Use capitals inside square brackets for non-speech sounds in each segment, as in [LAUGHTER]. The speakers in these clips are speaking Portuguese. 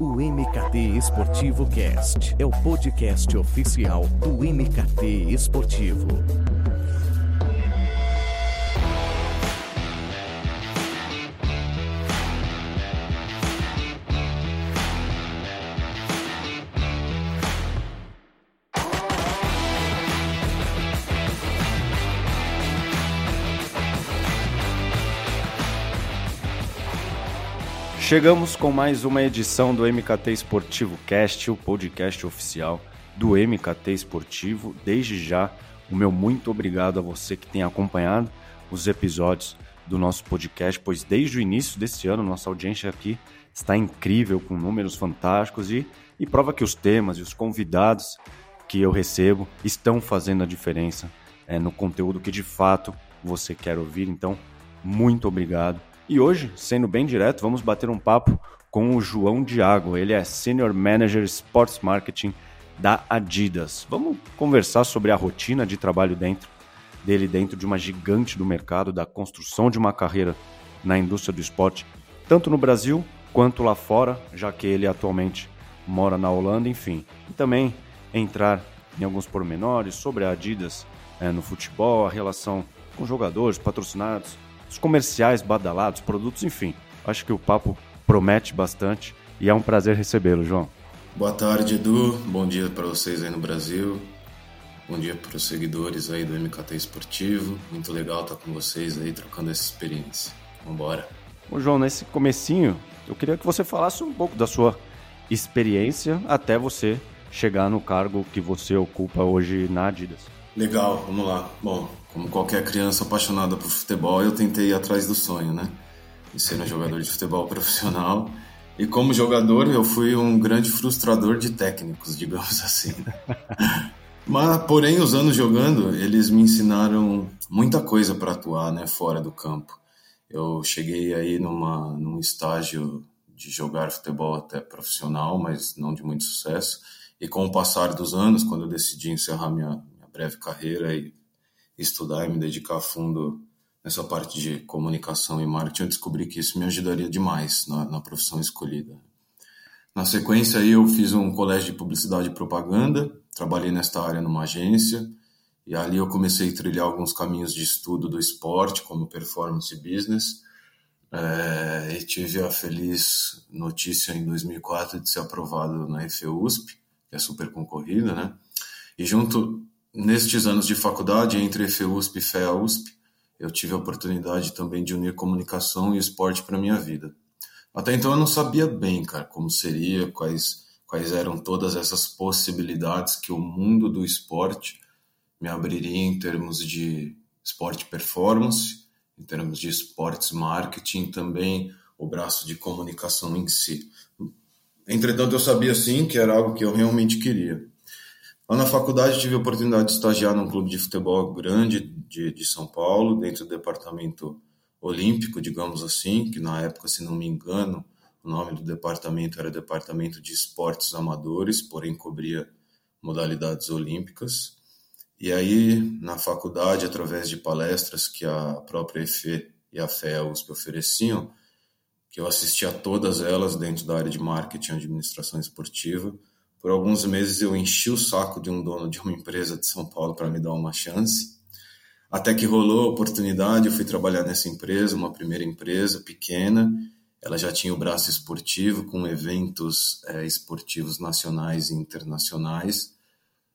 O MKT Esportivo Cast é o podcast oficial do MKT Esportivo. Chegamos com mais uma edição do MKT Esportivo Cast, o podcast oficial do MKT Esportivo. Desde já, o meu muito obrigado a você que tem acompanhado os episódios do nosso podcast, pois desde o início desse ano nossa audiência aqui está incrível, com números fantásticos e, e prova que os temas e os convidados que eu recebo estão fazendo a diferença é, no conteúdo que de fato você quer ouvir. Então, muito obrigado. E hoje, sendo bem direto, vamos bater um papo com o João Diago. Ele é Senior Manager Sports Marketing da Adidas. Vamos conversar sobre a rotina de trabalho dentro dele dentro de uma gigante do mercado da construção de uma carreira na indústria do esporte, tanto no Brasil quanto lá fora, já que ele atualmente mora na Holanda, enfim. E também entrar em alguns pormenores sobre a Adidas é, no futebol, a relação com jogadores, patrocinados, os comerciais badalados, produtos, enfim. Acho que o papo promete bastante e é um prazer recebê-lo, João. Boa tarde, Edu. Bom dia para vocês aí no Brasil. Bom dia para os seguidores aí do MKT Esportivo. Muito legal estar com vocês aí trocando essa experiência. Vambora. Ô, João, nesse comecinho, eu queria que você falasse um pouco da sua experiência até você chegar no cargo que você ocupa hoje na Adidas. Legal, vamos lá. Bom, como qualquer criança apaixonada por futebol, eu tentei ir atrás do sonho, né? De ser um jogador de futebol [LAUGHS] profissional. E como jogador, eu fui um grande frustrador de técnicos, [LAUGHS] digamos assim. Mas, porém, os anos jogando, eles me ensinaram muita coisa para atuar, né, fora do campo. Eu cheguei aí numa, num estágio de jogar futebol até profissional, mas não de muito sucesso. E com o passar dos anos, quando eu decidi encerrar minha, breve carreira e estudar e me dedicar a fundo nessa parte de comunicação e marketing, eu descobri que isso me ajudaria demais na, na profissão escolhida. Na sequência eu fiz um colégio de publicidade e propaganda, trabalhei nesta área numa agência e ali eu comecei a trilhar alguns caminhos de estudo do esporte, como performance business, é, e tive a feliz notícia em 2004 de ser aprovado na EFEUSP, que é super concorrida, né? E junto Nestes anos de faculdade, entre EFEUSP e FEA-USP, eu tive a oportunidade também de unir comunicação e esporte para minha vida. Até então eu não sabia bem, cara, como seria, quais, quais eram todas essas possibilidades que o mundo do esporte me abriria em termos de esporte performance, em termos de esportes marketing, também o braço de comunicação em si. Entretanto, eu sabia sim que era algo que eu realmente queria. Lá na faculdade tive a oportunidade de estagiar num clube de futebol grande de, de São Paulo, dentro do departamento olímpico, digamos assim, que na época, se não me engano, o nome do departamento era Departamento de Esportes Amadores, porém cobria modalidades olímpicas. E aí, na faculdade, através de palestras que a própria EFE e a FEA USP ofereciam, que eu assisti a todas elas dentro da área de marketing e administração esportiva, por alguns meses eu enchi o saco de um dono de uma empresa de São Paulo para me dar uma chance. Até que rolou a oportunidade, eu fui trabalhar nessa empresa, uma primeira empresa pequena. Ela já tinha o braço esportivo com eventos é, esportivos nacionais e internacionais.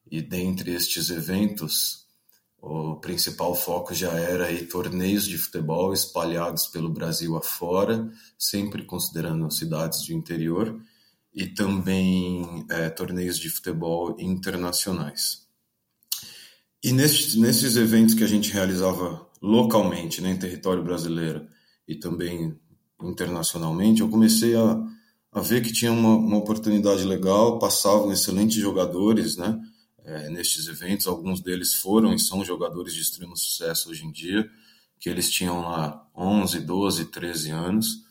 E dentre estes eventos, o principal foco já era aí torneios de futebol espalhados pelo Brasil afora, sempre considerando cidades do interior e também é, torneios de futebol internacionais. E nesses, nesses eventos que a gente realizava localmente, né, em território brasileiro e também internacionalmente, eu comecei a, a ver que tinha uma, uma oportunidade legal, passavam excelentes jogadores, né, é, nestes eventos, alguns deles foram e são jogadores de extremo sucesso hoje em dia, que eles tinham lá 11, 12, 13 anos,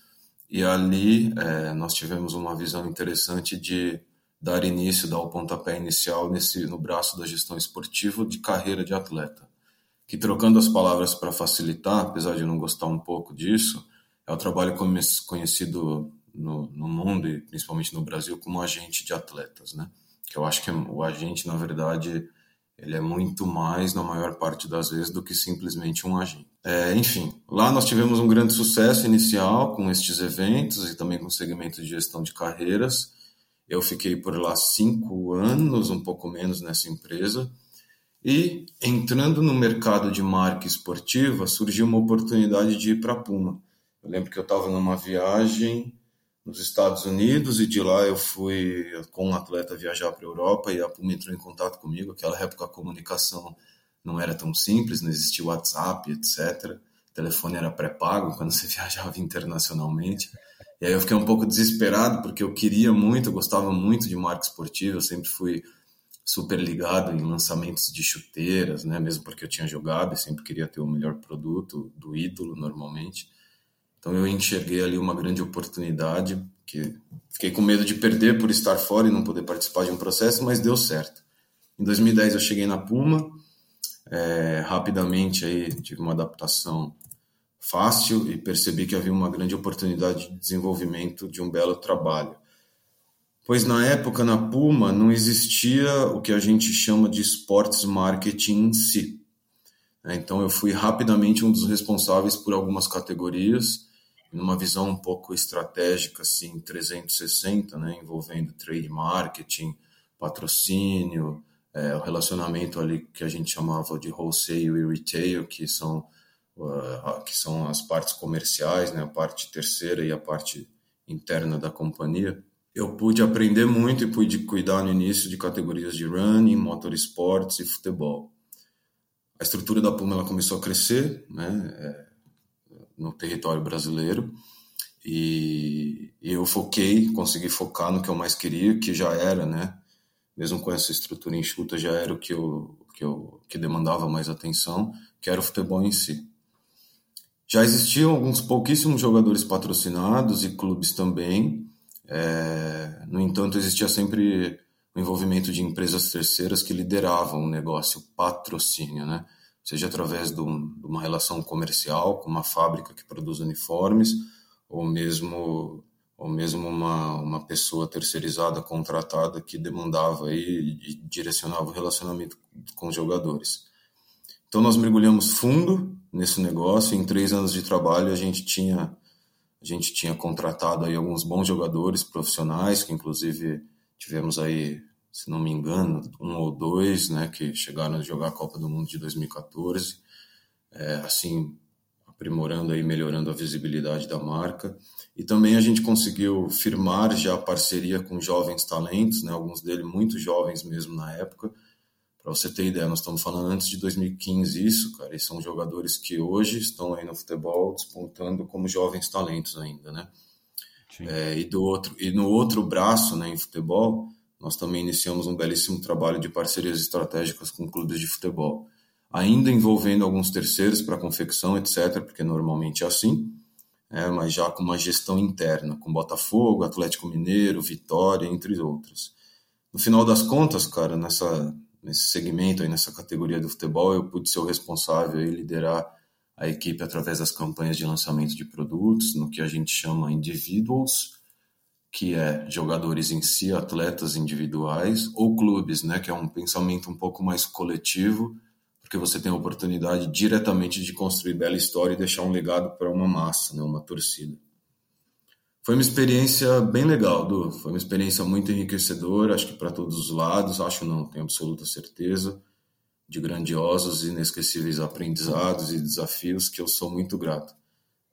e ali é, nós tivemos uma visão interessante de dar início, dar o pontapé inicial nesse no braço da gestão esportiva de carreira de atleta. Que trocando as palavras para facilitar, apesar de não gostar um pouco disso, é o trabalho conhecido no, no mundo e principalmente no Brasil como agente de atletas, né? Que eu acho que o agente, na verdade, ele é muito mais, na maior parte das vezes, do que simplesmente um agente. É, enfim, lá nós tivemos um grande sucesso inicial com estes eventos e também com o segmento de gestão de carreiras. Eu fiquei por lá cinco anos, um pouco menos nessa empresa. E entrando no mercado de marca esportiva, surgiu uma oportunidade de ir para a Puma. Eu lembro que eu estava numa viagem nos Estados Unidos e de lá eu fui com um atleta viajar para a Europa e a Puma entrou em contato comigo. Aquela época a comunicação não era tão simples, não existia WhatsApp, etc. O telefone era pré-pago quando [LAUGHS] você viajava internacionalmente. E aí eu fiquei um pouco desesperado porque eu queria muito, eu gostava muito de marca esportiva, eu sempre fui super ligado em lançamentos de chuteiras, né? Mesmo porque eu tinha jogado e sempre queria ter o melhor produto do ídolo normalmente. Então eu enxerguei ali uma grande oportunidade, que fiquei com medo de perder por estar fora e não poder participar de um processo, mas deu certo. Em 2010 eu cheguei na Puma, é, rapidamente aí tive uma adaptação fácil e percebi que havia uma grande oportunidade de desenvolvimento de um belo trabalho. Pois na época na Puma não existia o que a gente chama de sports marketing em si. Então eu fui rapidamente um dos responsáveis por algumas categorias numa visão um pouco estratégica, assim, 360, né, envolvendo trade marketing, patrocínio, é, o relacionamento ali que a gente chamava de wholesale e retail, que são, uh, que são as partes comerciais, né, a parte terceira e a parte interna da companhia. Eu pude aprender muito e pude cuidar no início de categorias de running, motorsports e futebol. A estrutura da Puma ela começou a crescer, né, é, no território brasileiro. E, eu foquei, consegui focar no que eu mais queria, que já era, né? Mesmo com essa estrutura enxuta, já era o que eu, que eu que demandava mais atenção, que era o futebol em si. Já existiam alguns pouquíssimos jogadores patrocinados e clubes também. É, no entanto, existia sempre o envolvimento de empresas terceiras que lideravam o negócio patrocínio, né? seja através de, um, de, uma relação comercial com uma fábrica que produz uniformes, ou mesmo ou mesmo uma, uma pessoa terceirizada, contratada, que demandava e, e direcionava o relacionamento com os jogadores. Então nós mergulhamos fundo nesse negócio. Em três anos de trabalho a gente tinha a gente tinha contratado aí alguns bons jogadores profissionais, que inclusive tivemos aí se não me engano, um ou dois, né, que chegaram a jogar a Copa do Mundo de 2014, é, assim, aprimorando e melhorando a visibilidade da marca. E também a gente conseguiu firmar já parceria com jovens talentos, né, alguns deles muito jovens mesmo na época. Para você ter ideia, nós estamos falando antes de 2015 isso, cara, e são jogadores que hoje estão aí no futebol despontando como jovens talentos ainda, né? É, e do outro e no outro braço, né, em futebol, nós também iniciamos um belíssimo trabalho de parcerias estratégicas com clubes de futebol, ainda envolvendo alguns terceiros para confecção, etc., porque normalmente é assim, é, mas já com uma gestão interna, com Botafogo, Atlético Mineiro, Vitória, entre outros. No final das contas, cara, nessa, nesse segmento aí, nessa categoria do futebol, eu pude ser o responsável e liderar a equipe através das campanhas de lançamento de produtos, no que a gente chama individuals, que é jogadores em si, atletas individuais, ou clubes, né, que é um pensamento um pouco mais coletivo, porque você tem a oportunidade diretamente de construir bela história e deixar um legado para uma massa, né, uma torcida. Foi uma experiência bem legal, Du. Foi uma experiência muito enriquecedora, acho que para todos os lados, acho não, tenho absoluta certeza, de grandiosos e inesquecíveis aprendizados e desafios que eu sou muito grato.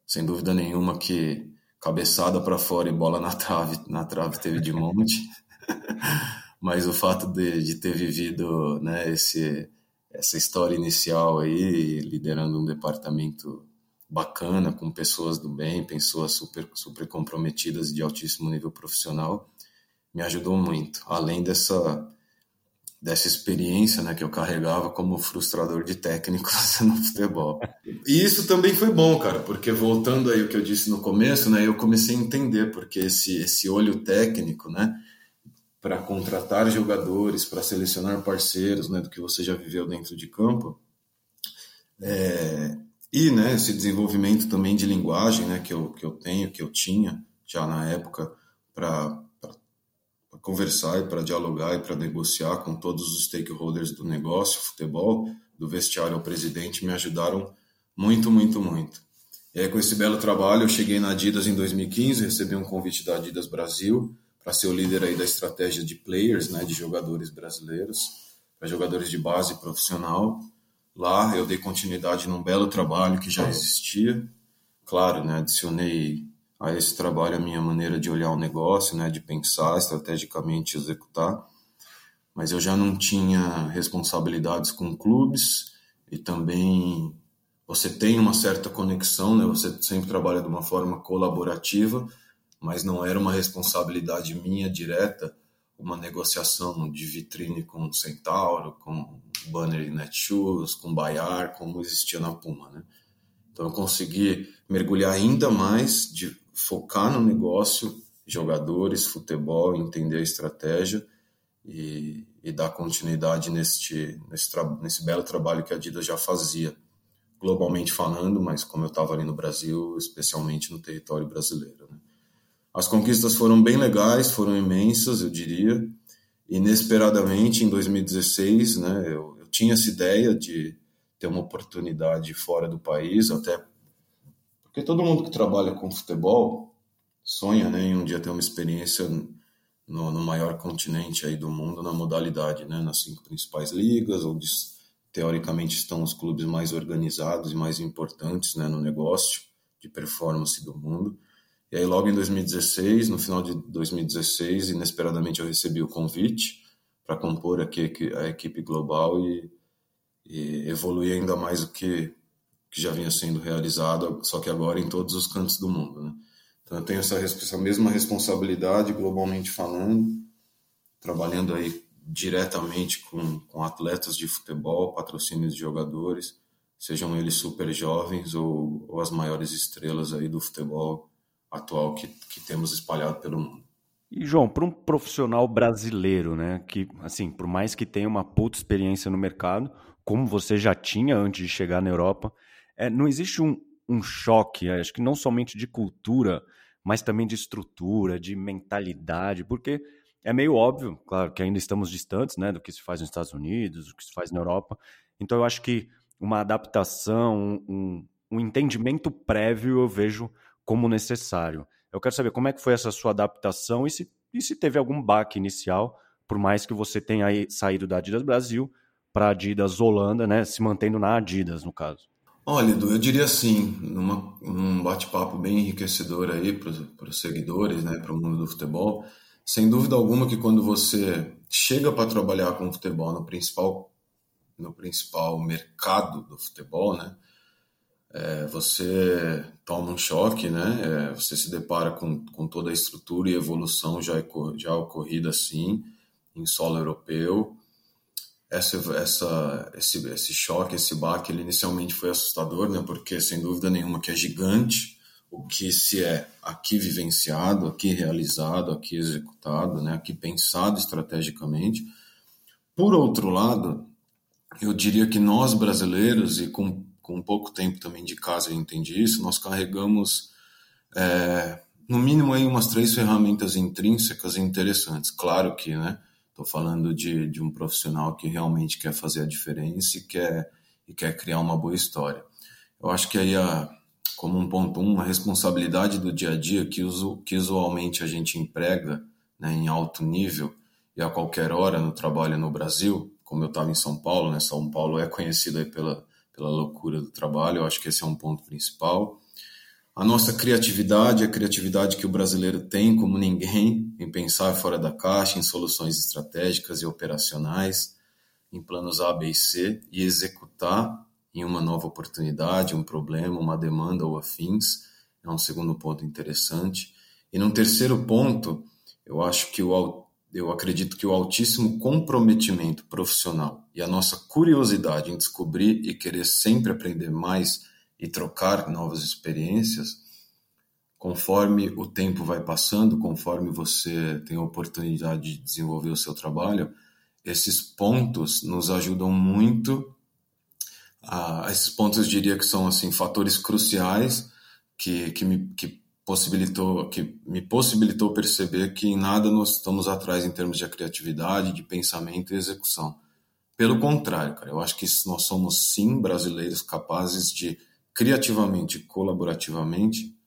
Sem dúvida nenhuma que cabeçada para fora e bola na trave, na trave teve de monte. [LAUGHS] Mas o fato de, de ter vivido né, esse, essa história inicial aí, liderando um departamento bacana, com pessoas do bem, pessoas super, super comprometidas de altíssimo nível profissional, me ajudou muito. Além dessa dessa experiência né, que eu carregava como frustrador de técnicos [LAUGHS] no futebol. E isso também foi bom, cara, porque voltando aí o que eu disse no começo, né, eu comecei a entender porque esse, esse olho técnico, né, para contratar jogadores, para selecionar parceiros, né, do que você já viveu dentro de campo, é, e né, esse desenvolvimento também de linguagem né, que, eu, que eu tenho, que eu tinha, já na época para conversar e para dialogar e para negociar com todos os stakeholders do negócio, futebol, do vestiário ao presidente, me ajudaram muito, muito, muito. E aí, com esse belo trabalho, eu cheguei na Adidas em 2015, recebi um convite da Adidas Brasil para ser o líder aí da estratégia de players, né, de jogadores brasileiros, para jogadores de base profissional. Lá eu dei continuidade num belo trabalho que já existia. Claro, né, adicionei a esse trabalho a minha maneira de olhar o negócio, né, de pensar estrategicamente executar. Mas eu já não tinha responsabilidades com clubes e também você tem uma certa conexão, né? Você sempre trabalha de uma forma colaborativa, mas não era uma responsabilidade minha direta uma negociação de vitrine com Centauro, com Banner e Netshoes, com Bayar, como existia na Puma, né? Então eu consegui mergulhar ainda mais, de focar no negócio, jogadores, futebol, entender a estratégia e, e dar continuidade nesse, nesse, nesse belo trabalho que a Adidas já fazia globalmente falando, mas como eu estava ali no Brasil, especialmente no território brasileiro. Né? As conquistas foram bem legais, foram imensas, eu diria. Inesperadamente, em 2016, né, eu, eu tinha essa ideia de ter uma oportunidade fora do país, até porque todo mundo que trabalha com futebol sonha né, em um dia ter uma experiência no, no maior continente aí do mundo na modalidade, né, nas cinco principais ligas, onde teoricamente estão os clubes mais organizados e mais importantes né, no negócio de performance do mundo. E aí, logo em 2016, no final de 2016, inesperadamente eu recebi o convite para compor aqui a equipe global e, e evoluir ainda mais o que, que já vinha sendo realizado, só que agora em todos os cantos do mundo. Né? Então, eu tenho essa, essa mesma responsabilidade, globalmente falando, trabalhando aí diretamente com, com atletas de futebol, patrocínios de jogadores, sejam eles super jovens ou, ou as maiores estrelas aí do futebol atual que, que temos espalhado pelo mundo. E João, para um profissional brasileiro, né, que assim, por mais que tenha uma puta experiência no mercado, como você já tinha antes de chegar na Europa, é, não existe um, um choque, acho que não somente de cultura, mas também de estrutura, de mentalidade, porque é meio óbvio, claro, que ainda estamos distantes né, do que se faz nos Estados Unidos, do que se faz na Europa. Então eu acho que uma adaptação, um, um entendimento prévio eu vejo como necessário. Eu quero saber como é que foi essa sua adaptação e se, e se teve algum baque inicial, por mais que você tenha saído da Adidas Brasil para a Adidas Holanda, né, se mantendo na Adidas, no caso. Olha, Edu, eu diria assim, numa, num bate-papo bem enriquecedor aí para os seguidores, né, para o mundo do futebol, sem dúvida alguma que quando você chega para trabalhar com futebol no principal no principal mercado do futebol, né? É, você toma um choque, né? É, você se depara com, com toda a estrutura e evolução já, já ocorrida assim em solo europeu. Essa, essa, esse, esse choque, esse baque, ele inicialmente foi assustador, né? Porque sem dúvida nenhuma que é gigante, o que se é aqui vivenciado, aqui realizado, aqui executado, né, aqui pensado estrategicamente. Por outro lado, eu diria que nós brasileiros, e com, com pouco tempo também de casa eu entendi isso, nós carregamos é, no mínimo aí umas três ferramentas intrínsecas interessantes. Claro que, né, estou falando de, de um profissional que realmente quer fazer a diferença e quer, e quer criar uma boa história. Eu acho que aí a, como um ponto um, a responsabilidade do dia a dia que, uso, que usualmente a gente emprega né, em alto nível e a qualquer hora no trabalho no Brasil, como eu estava em São Paulo, né, São Paulo é conhecido pela, pela loucura do trabalho, eu acho que esse é um ponto principal. A nossa criatividade, a criatividade que o brasileiro tem como ninguém em pensar fora da caixa, em soluções estratégicas e operacionais, em planos A, B e C e executar em uma nova oportunidade, um problema, uma demanda ou afins. É um segundo ponto interessante. E num terceiro ponto, eu acho que o eu acredito que o altíssimo comprometimento profissional e a nossa curiosidade em descobrir e querer sempre aprender mais e trocar novas experiências, conforme o tempo vai passando, conforme você tem a oportunidade de desenvolver o seu trabalho, esses pontos nos ajudam muito ah, esses pontos eu diria que são assim fatores cruciais que, que, me, que possibilitou, que me possibilitou perceber que em nada nós estamos atrás em termos de criatividade, de pensamento e execução. Pelo contrário, cara, eu acho que nós somos sim brasileiros capazes de criativamente colaborativamente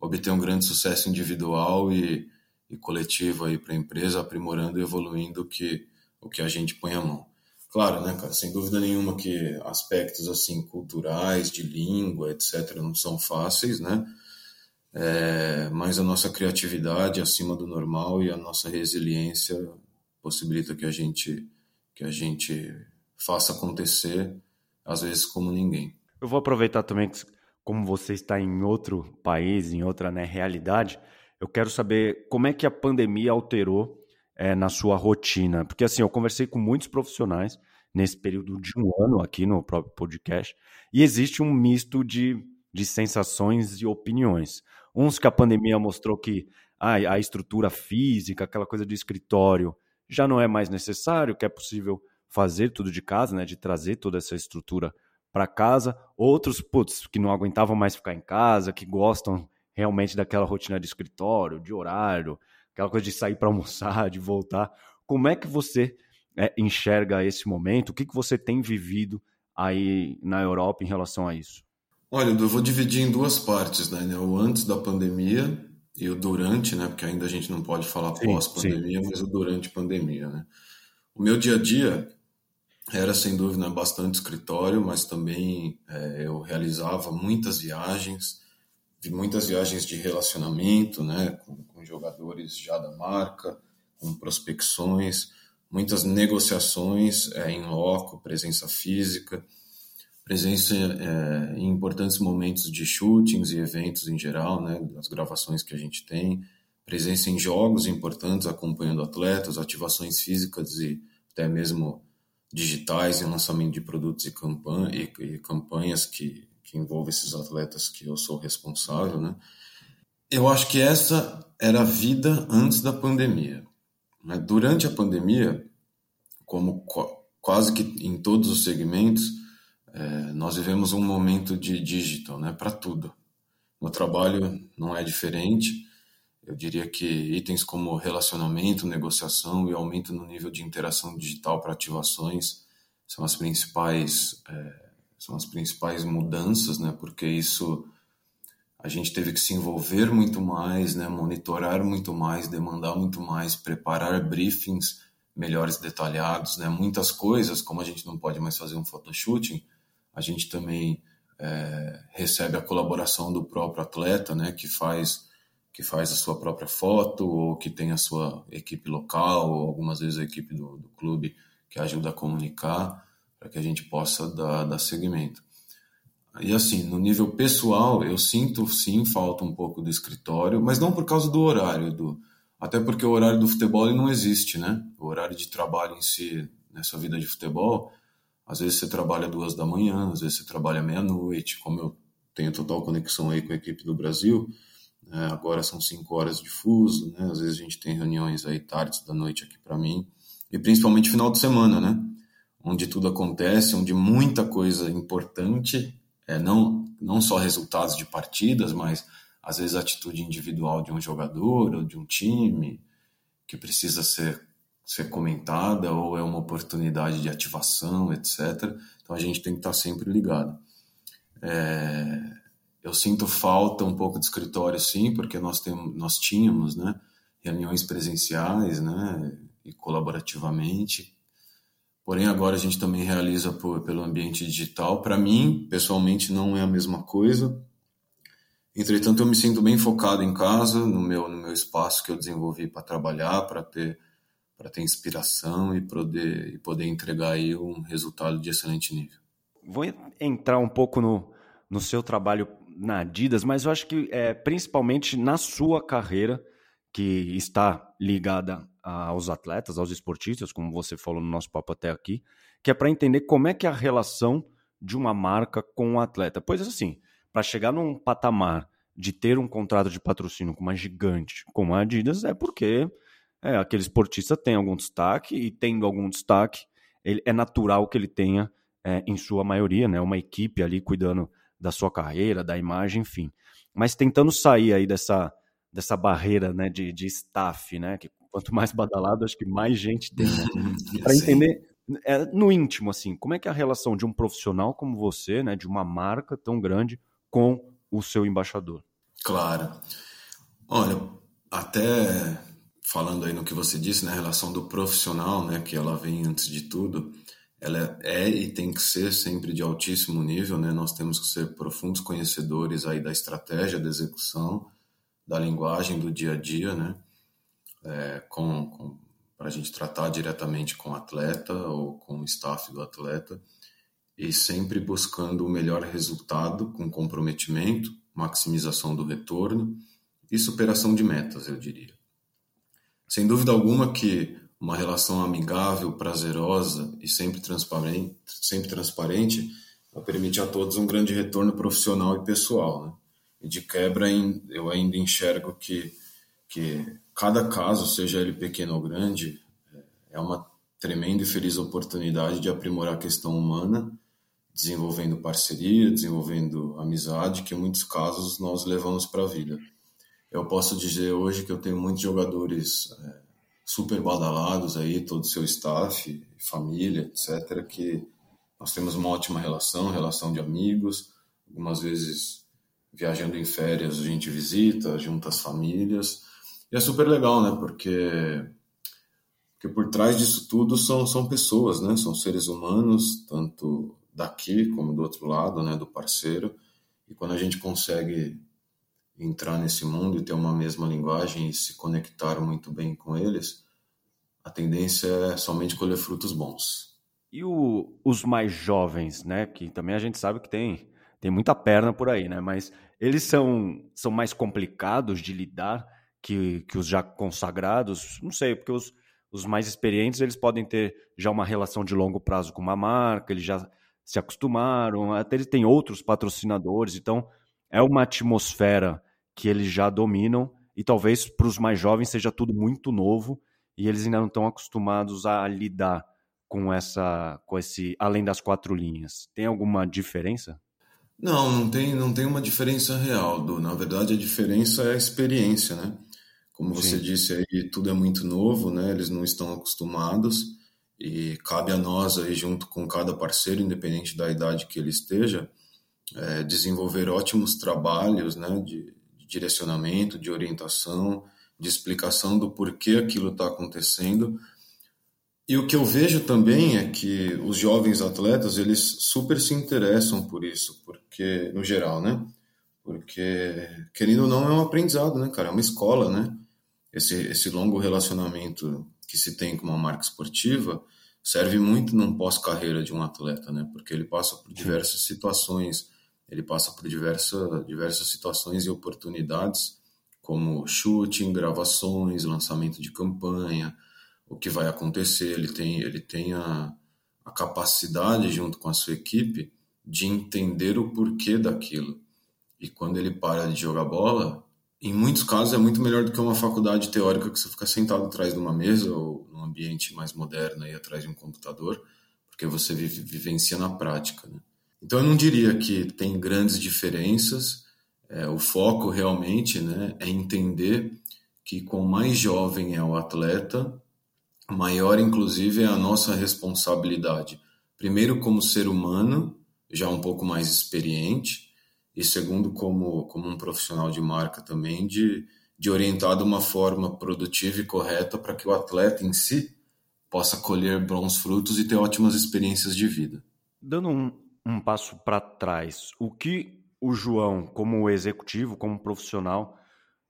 obter um grande sucesso individual e, e coletivo aí para a empresa, aprimorando e evoluindo o que, o que a gente põe a mão. Claro, né, cara, sem dúvida nenhuma que aspectos assim culturais, de língua, etc, não são fáceis, né? É, mas a nossa criatividade acima do normal e a nossa resiliência possibilita que a gente que a gente faça acontecer às vezes como ninguém. Eu vou aproveitar também que como você está em outro país, em outra né, realidade, eu quero saber como é que a pandemia alterou é, na sua rotina? Porque assim, eu conversei com muitos profissionais nesse período de um ano aqui no próprio podcast, e existe um misto de, de sensações e opiniões. Uns que a pandemia mostrou que a estrutura física, aquela coisa de escritório, já não é mais necessário, que é possível fazer tudo de casa, né, de trazer toda essa estrutura para casa. Outros, putz, que não aguentavam mais ficar em casa, que gostam realmente daquela rotina de escritório, de horário, aquela coisa de sair para almoçar, de voltar. Como é que você é, enxerga esse momento? O que, que você tem vivido aí na Europa em relação a isso? Olha, eu vou dividir em duas partes, né? O antes da pandemia e o durante, né? Porque ainda a gente não pode falar pós-pandemia, mas o durante pandemia, né? O meu dia a dia era sem dúvida bastante escritório, mas também é, eu realizava muitas viagens, muitas viagens de relacionamento, né, com, com jogadores já da marca, com prospecções, muitas negociações é, em loco, presença física, presença é, em importantes momentos de shootings e eventos em geral, né, das gravações que a gente tem, presença em jogos importantes acompanhando atletas, ativações físicas e até mesmo digitais em lançamento de produtos e, e, e campanhas que que envolve esses atletas que eu sou responsável, né? Eu acho que essa era a vida antes da pandemia. Né? Durante a pandemia, como quase que em todos os segmentos, é, nós vivemos um momento de digital, né? Para tudo. No trabalho não é diferente. Eu diria que itens como relacionamento, negociação e aumento no nível de interação digital para ativações são as principais é, são as principais mudanças, né? Porque isso a gente teve que se envolver muito mais, né? Monitorar muito mais, demandar muito mais, preparar briefings melhores detalhados, né? Muitas coisas, como a gente não pode mais fazer um photoshooting, a gente também é, recebe a colaboração do próprio atleta, né? Que faz que faz a sua própria foto ou que tem a sua equipe local ou algumas vezes a equipe do, do clube que ajuda a comunicar para que a gente possa dar, dar seguimento. E assim, no nível pessoal, eu sinto sim falta um pouco do escritório, mas não por causa do horário, do, até porque o horário do futebol não existe, né? O horário de trabalho em si, nessa vida de futebol, às vezes você trabalha duas da manhã, às vezes você trabalha meia-noite, como eu tenho total conexão aí com a equipe do Brasil, né? agora são cinco horas de fuso, né? Às vezes a gente tem reuniões aí tardes da noite aqui para mim, e principalmente final de semana, né? onde tudo acontece, onde muita coisa importante, é, não, não só resultados de partidas, mas às vezes a atitude individual de um jogador ou de um time que precisa ser, ser comentada ou é uma oportunidade de ativação, etc. Então a gente tem que estar sempre ligado. É, eu sinto falta um pouco de escritório, sim, porque nós, temos, nós tínhamos né, reuniões presenciais né, e colaborativamente Porém, agora a gente também realiza por, pelo ambiente digital. Para mim, pessoalmente, não é a mesma coisa. Entretanto, eu me sinto bem focado em casa, no meu, no meu espaço que eu desenvolvi para trabalhar, para ter, para ter inspiração e poder, e poder entregar aí um resultado de excelente nível. Vou entrar um pouco no, no seu trabalho na Adidas, mas eu acho que é, principalmente na sua carreira, que está ligada aos atletas, aos esportistas, como você falou no nosso papo até aqui, que é para entender como é que é a relação de uma marca com o um atleta. Pois assim, para chegar num patamar de ter um contrato de patrocínio com uma gigante como a Adidas, é porque é, aquele esportista tem algum destaque e tendo algum destaque, ele, é natural que ele tenha, é, em sua maioria, né, uma equipe ali cuidando da sua carreira, da imagem, enfim. mas tentando sair aí dessa, dessa barreira né, de, de staff, né? Que quanto mais badalado, acho que mais gente tem. Né? [LAUGHS] Para entender é, no íntimo, assim, como é que é a relação de um profissional como você, né, de uma marca tão grande, com o seu embaixador? Claro. Olha, até falando aí no que você disse, na né, relação do profissional, né, que ela vem antes de tudo, ela é e tem que ser sempre de altíssimo nível, né? Nós temos que ser profundos conhecedores aí da estratégia, da execução, da linguagem do dia a dia, né? É, com, com para a gente tratar diretamente com o atleta ou com o staff do atleta e sempre buscando o melhor resultado com comprometimento, maximização do retorno e superação de metas, eu diria. Sem dúvida alguma que uma relação amigável, prazerosa e sempre transparente, sempre transparente vai permitir a todos um grande retorno profissional e pessoal. Né? E de quebra, eu ainda enxergo que, que cada caso, seja ele pequeno ou grande, é uma tremenda e feliz oportunidade de aprimorar a questão humana, desenvolvendo parceria, desenvolvendo amizade, que em muitos casos nós levamos para a vida. Eu posso dizer hoje que eu tenho muitos jogadores é, super badalados aí, todo o seu staff, família, etc., que nós temos uma ótima relação, relação de amigos, algumas vezes viajando em férias a gente visita, junta as famílias, e é super legal, né, porque, porque por trás disso tudo são, são pessoas, né, são seres humanos, tanto daqui como do outro lado, né, do parceiro, e quando a gente consegue entrar nesse mundo e ter uma mesma linguagem e se conectar muito bem com eles, a tendência é somente colher frutos bons. E o, os mais jovens, né? Que também a gente sabe que tem, tem muita perna por aí, né? Mas eles são, são mais complicados de lidar que, que os já consagrados. Não sei, porque os, os mais experientes eles podem ter já uma relação de longo prazo com uma marca, eles já se acostumaram, até eles têm outros patrocinadores, então é uma atmosfera que eles já dominam e talvez para os mais jovens seja tudo muito novo e eles ainda não estão acostumados a lidar com essa com esse além das quatro linhas. Tem alguma diferença? Não, não tem, não tem uma diferença real. Do, na verdade, a diferença é a experiência, né? Como você Sim. disse aí, tudo é muito novo, né? Eles não estão acostumados e cabe a nós aí, junto com cada parceiro, independente da idade que ele esteja, é, desenvolver ótimos trabalhos, né? De, direcionamento, de orientação, de explicação do porquê aquilo está acontecendo. E o que eu vejo também é que os jovens atletas, eles super se interessam por isso, porque no geral, né? Porque querendo ou não é um aprendizado, né, cara? É uma escola, né? Esse esse longo relacionamento que se tem com uma marca esportiva serve muito num pós-carreira de um atleta, né? Porque ele passa por diversas situações ele passa por diversa, diversas situações e oportunidades, como shooting, gravações, lançamento de campanha, o que vai acontecer. Ele tem, ele tem a, a capacidade, junto com a sua equipe, de entender o porquê daquilo. E quando ele para de jogar bola, em muitos casos é muito melhor do que uma faculdade teórica que você fica sentado atrás de uma mesa ou num ambiente mais moderno aí atrás de um computador, porque você vive, vivencia na prática, né? Então eu não diria que tem grandes diferenças. É, o foco realmente né, é entender que com mais jovem é o atleta, maior inclusive é a nossa responsabilidade. Primeiro como ser humano, já um pouco mais experiente, e segundo como, como um profissional de marca também, de, de orientar de uma forma produtiva e correta para que o atleta em si possa colher bons frutos e ter ótimas experiências de vida. Dando um, um passo para trás, o que o João, como executivo, como profissional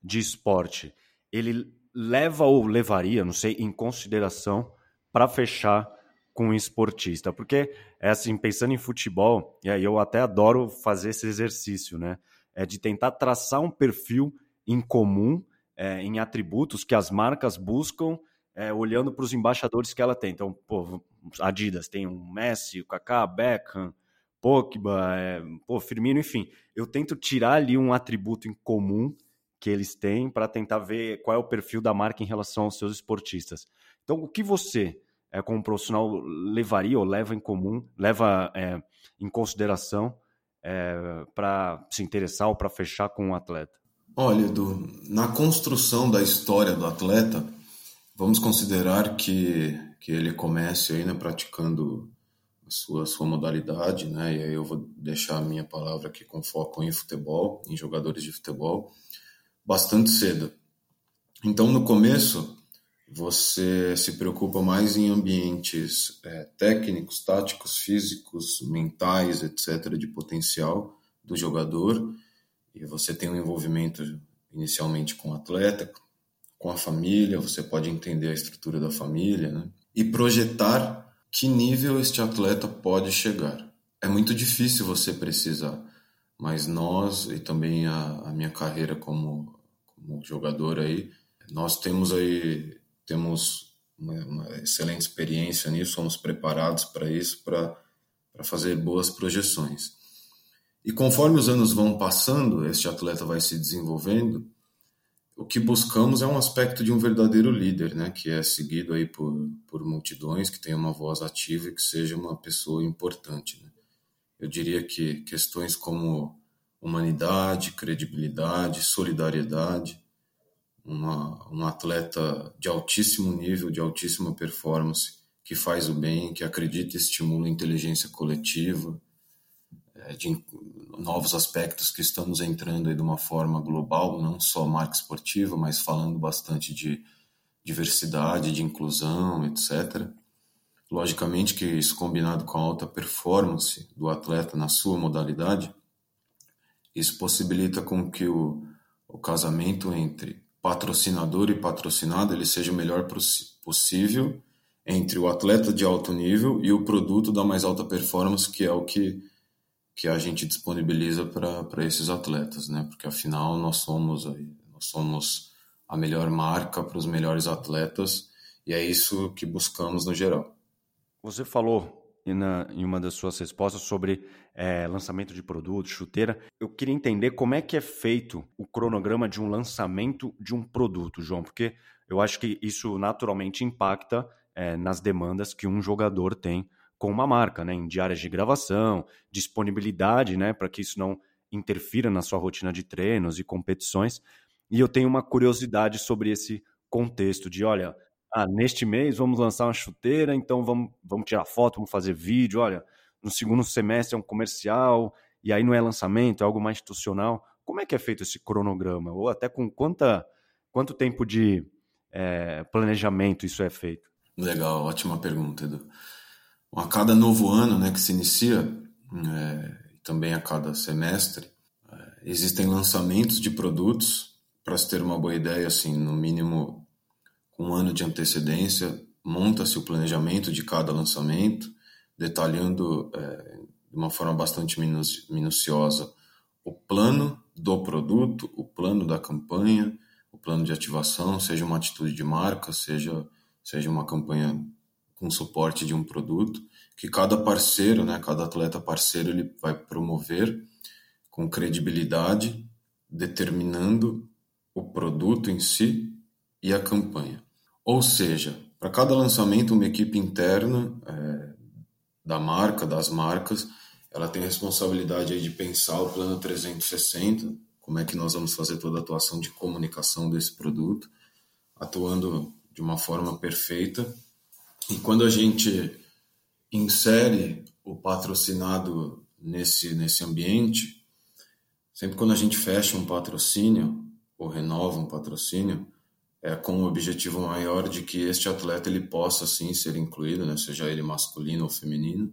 de esporte, ele leva ou levaria, não sei, em consideração para fechar com um esportista? Porque é assim, pensando em futebol, e aí eu até adoro fazer esse exercício, né? É de tentar traçar um perfil em comum, é, em atributos que as marcas buscam, é, olhando para os embaixadores que ela tem. Então, pô, Adidas tem o Messi, o Kaká, Beckham, Pogba, é, pô, Firmino, enfim. Eu tento tirar ali um atributo em comum que eles têm para tentar ver qual é o perfil da marca em relação aos seus esportistas. Então, o que você, é, como profissional, levaria ou leva em comum, leva é, em consideração é, para se interessar ou para fechar com um atleta? Olha, Edu, na construção da história do atleta, vamos considerar que, que ele comece aí, né, praticando sua, sua modalidade, né, e aí eu vou deixar a minha palavra aqui com foco em futebol, em jogadores de futebol, bastante cedo. Então, no começo, você se preocupa mais em ambientes é, técnicos, táticos, físicos, mentais, etc., de potencial do jogador, e você tem um envolvimento inicialmente com o atleta, com a família, você pode entender a estrutura da família, né? e projetar que nível este atleta pode chegar. É muito difícil você precisar, mas nós, e também a, a minha carreira como, como jogador aí, nós temos aí temos uma, uma excelente experiência nisso, somos preparados para isso, para fazer boas projeções. E conforme os anos vão passando, este atleta vai se desenvolvendo, o que buscamos é um aspecto de um verdadeiro líder, né, que é seguido aí por, por multidões, que tenha uma voz ativa e que seja uma pessoa importante. Né? Eu diria que questões como humanidade, credibilidade, solidariedade, uma, um atleta de altíssimo nível, de altíssima performance, que faz o bem, que acredita e estimula a inteligência coletiva, de novos aspectos que estamos entrando aí de uma forma global, não só marca esportiva, mas falando bastante de diversidade, de inclusão, etc. Logicamente que isso combinado com a alta performance do atleta na sua modalidade, isso possibilita com que o, o casamento entre patrocinador e patrocinado ele seja o melhor possível entre o atleta de alto nível e o produto da mais alta performance, que é o que, que a gente disponibiliza para esses atletas, né? Porque afinal nós somos nós somos a melhor marca para os melhores atletas e é isso que buscamos no geral. Você falou na, em uma das suas respostas sobre é, lançamento de produto, chuteira. Eu queria entender como é que é feito o cronograma de um lançamento de um produto, João, porque eu acho que isso naturalmente impacta é, nas demandas que um jogador tem com uma marca, né, em diárias de gravação, disponibilidade, né, para que isso não interfira na sua rotina de treinos e competições. E eu tenho uma curiosidade sobre esse contexto de, olha, ah, neste mês vamos lançar uma chuteira, então vamos, vamos tirar foto, vamos fazer vídeo, olha, no segundo semestre é um comercial, e aí não é lançamento, é algo mais institucional. Como é que é feito esse cronograma? Ou até com quanta, quanto tempo de é, planejamento isso é feito? Legal, ótima pergunta, Edu. A cada novo ano né, que se inicia, é, também a cada semestre, é, existem lançamentos de produtos. Para se ter uma boa ideia, assim, no mínimo um ano de antecedência, monta-se o planejamento de cada lançamento, detalhando é, de uma forma bastante minuciosa o plano do produto, o plano da campanha, o plano de ativação, seja uma atitude de marca, seja, seja uma campanha com suporte de um produto, que cada parceiro, né, cada atleta parceiro, ele vai promover com credibilidade, determinando o produto em si e a campanha. Ou seja, para cada lançamento, uma equipe interna é, da marca, das marcas, ela tem a responsabilidade aí de pensar o plano 360, como é que nós vamos fazer toda a atuação de comunicação desse produto, atuando de uma forma perfeita. E quando a gente insere o patrocinado nesse, nesse ambiente, sempre quando a gente fecha um patrocínio ou renova um patrocínio, é, com o objetivo maior de que este atleta ele possa sim ser incluído, né, seja ele masculino ou feminino,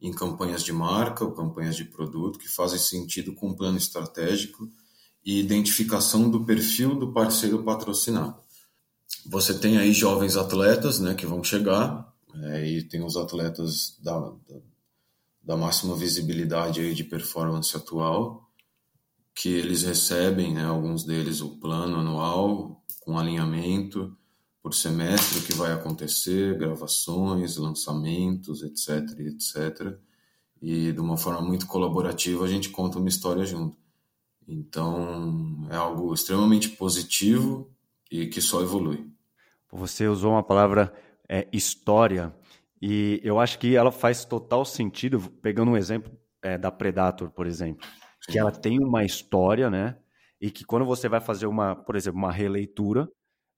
em campanhas de marca ou campanhas de produto que fazem sentido com um plano estratégico e identificação do perfil do parceiro patrocinado. Você tem aí jovens atletas né, que vão chegar, é, e tem os atletas da, da, da máxima visibilidade aí de performance atual, que eles recebem, né, alguns deles, o plano anual, com alinhamento por semestre, o que vai acontecer, gravações, lançamentos, etc, etc. E de uma forma muito colaborativa a gente conta uma história junto. Então é algo extremamente positivo e que só evolui. Você usou uma palavra é, história e eu acho que ela faz total sentido. Pegando um exemplo é, da Predator, por exemplo, que ela tem uma história, né? E que quando você vai fazer uma, por exemplo, uma releitura,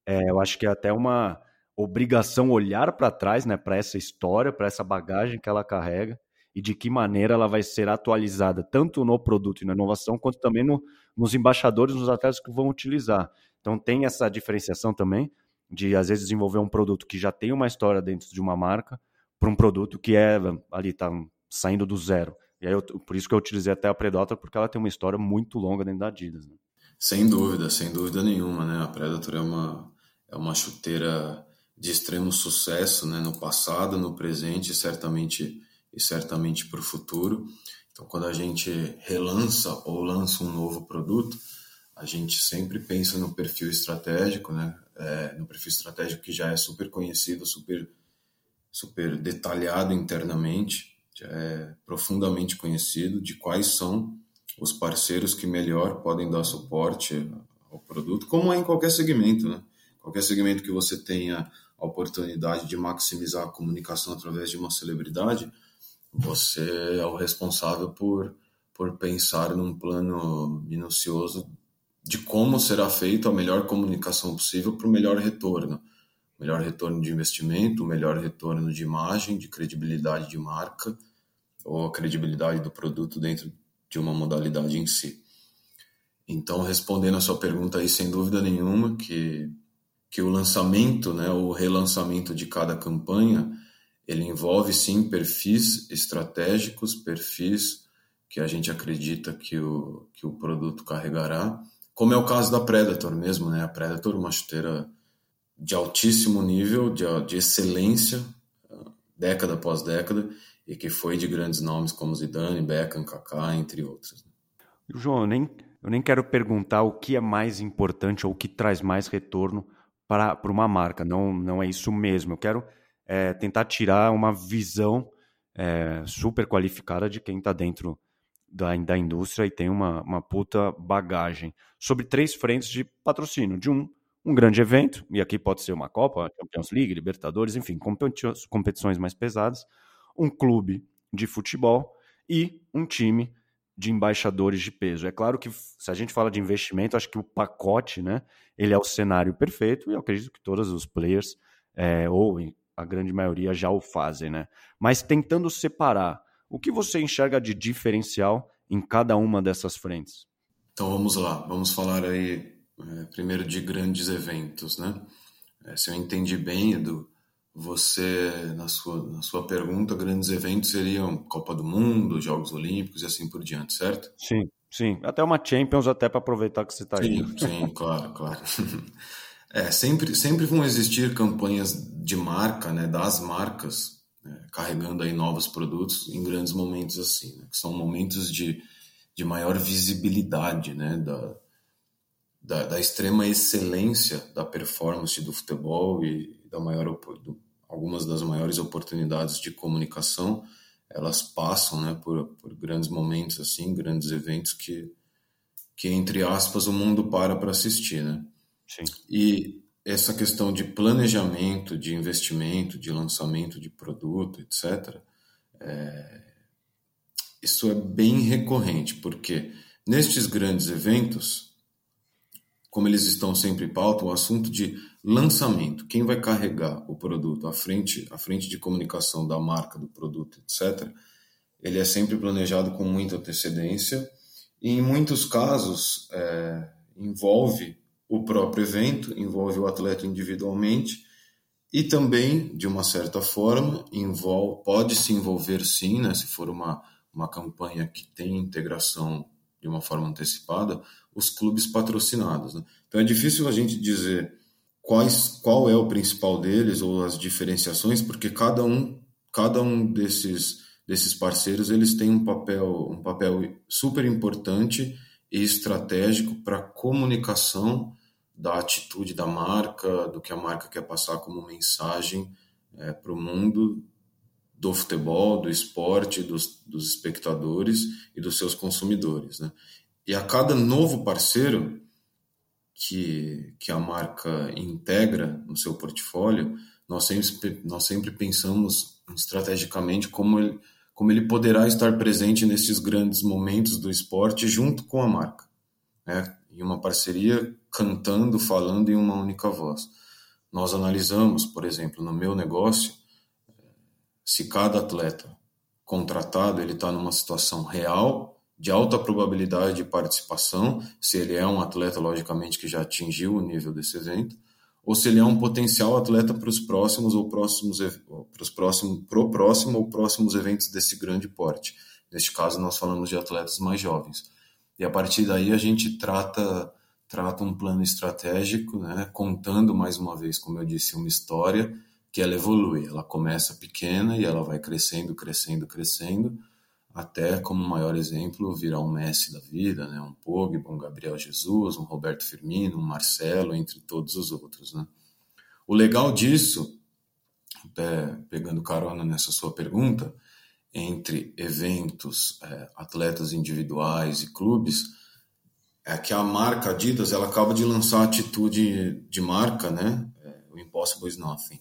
é, eu acho que é até uma obrigação olhar para trás, né, para essa história, para essa bagagem que ela carrega e de que maneira ela vai ser atualizada tanto no produto e na inovação quanto também no, nos embaixadores, nos atletas que vão utilizar. Então tem essa diferenciação também de às vezes desenvolver um produto que já tem uma história dentro de uma marca para um produto que é ali tá saindo do zero. E aí eu, por isso que eu utilizei até a Predator porque ela tem uma história muito longa dentro da Adidas. Né? Sem dúvida, sem dúvida nenhuma, né? A Predator é uma é uma chuteira de extremo sucesso, né? No passado, no presente, certamente e certamente para o futuro. Então, quando a gente relança ou lança um novo produto, a gente sempre pensa no perfil estratégico, né? É, no perfil estratégico que já é super conhecido, super, super detalhado internamente, já é profundamente conhecido de quais são os parceiros que melhor podem dar suporte ao produto, como é em qualquer segmento, né? Qualquer segmento que você tenha a oportunidade de maximizar a comunicação através de uma celebridade, você é o responsável por, por pensar num plano minucioso de como será feita a melhor comunicação possível para o melhor retorno. Melhor retorno de investimento, melhor retorno de imagem, de credibilidade de marca ou a credibilidade do produto dentro de uma modalidade em si. Então, respondendo a sua pergunta aí, sem dúvida nenhuma, que, que o lançamento, né, o relançamento de cada campanha, ele envolve sim perfis estratégicos, perfis que a gente acredita que o, que o produto carregará, como é o caso da Predator mesmo, né? A Predator, uma chuteira de altíssimo nível, de, de excelência, década após década, e que foi de grandes nomes como Zidane, Beckham, Kaká, entre outros. João, eu nem, eu nem quero perguntar o que é mais importante ou o que traz mais retorno para uma marca, não, não é isso mesmo. Eu quero é, tentar tirar uma visão é, super qualificada de quem está dentro da, da indústria e tem uma, uma puta bagagem sobre três frentes de patrocínio. De um, um grande evento, e aqui pode ser uma Copa, Champions League, Libertadores, enfim, competições mais pesadas, um clube de futebol e um time de embaixadores de peso. É claro que se a gente fala de investimento, acho que o pacote, né, ele é o cenário perfeito e eu acredito que todos os players é, ou a grande maioria já o fazem, né? Mas tentando separar, o que você enxerga de diferencial em cada uma dessas frentes? Então vamos lá, vamos falar aí é, primeiro de grandes eventos, né? É, se eu entendi bem, Edu, você, na sua, na sua pergunta, grandes eventos seriam Copa do Mundo, Jogos Olímpicos e assim por diante, certo? Sim, sim. Até uma Champions, até para aproveitar que você está aí. Sim, sim, claro, claro. [LAUGHS] É, sempre, sempre vão existir campanhas de marca, né, das marcas, carregando aí novos produtos em grandes momentos assim, né, que são momentos de, de maior visibilidade, né, da, da, da, extrema excelência da performance do futebol e da maior, do, algumas das maiores oportunidades de comunicação, elas passam, né, por, por grandes momentos assim, grandes eventos que, que entre aspas o mundo para para assistir, né? Sim. E essa questão de planejamento, de investimento, de lançamento de produto, etc., é, isso é bem recorrente, porque nestes grandes eventos, como eles estão sempre em pauta, o assunto de lançamento, quem vai carregar o produto à frente, à frente de comunicação da marca, do produto, etc., ele é sempre planejado com muita antecedência e, em muitos casos, é, envolve o próprio evento, envolve o atleta individualmente e também, de uma certa forma, envolve, pode se envolver sim, né, se for uma, uma campanha que tem integração de uma forma antecipada, os clubes patrocinados. Né? Então é difícil a gente dizer quais, qual é o principal deles ou as diferenciações, porque cada um, cada um desses, desses parceiros eles têm um papel, um papel super importante e estratégico para comunicação da atitude da marca, do que a marca quer passar como mensagem é, para o mundo do futebol, do esporte, dos, dos espectadores e dos seus consumidores. Né? E a cada novo parceiro que, que a marca integra no seu portfólio, nós sempre, nós sempre pensamos estrategicamente como, ele, como ele poderá estar presente nesses grandes momentos do esporte junto com a marca, né? Em uma parceria, cantando, falando em uma única voz. Nós analisamos, por exemplo, no meu negócio, se cada atleta contratado ele está numa situação real de alta probabilidade de participação, se ele é um atleta, logicamente, que já atingiu o nível desse evento, ou se ele é um potencial atleta para os próximos ou próximos para os próximos pro próximo ou próximos eventos desse grande porte. Neste caso, nós falamos de atletas mais jovens. E a partir daí a gente trata trata um plano estratégico, né, contando mais uma vez, como eu disse, uma história que ela evolui. Ela começa pequena e ela vai crescendo, crescendo, crescendo até como maior exemplo virar um Messi da vida, né? um Pogba, um Gabriel Jesus, um Roberto Firmino, um Marcelo, entre todos os outros. Né? O legal disso, até pegando carona nessa sua pergunta, entre eventos, é, atletas individuais e clubes, é que a marca Adidas ela acaba de lançar a atitude de marca, né? É, o Impossible is Nothing,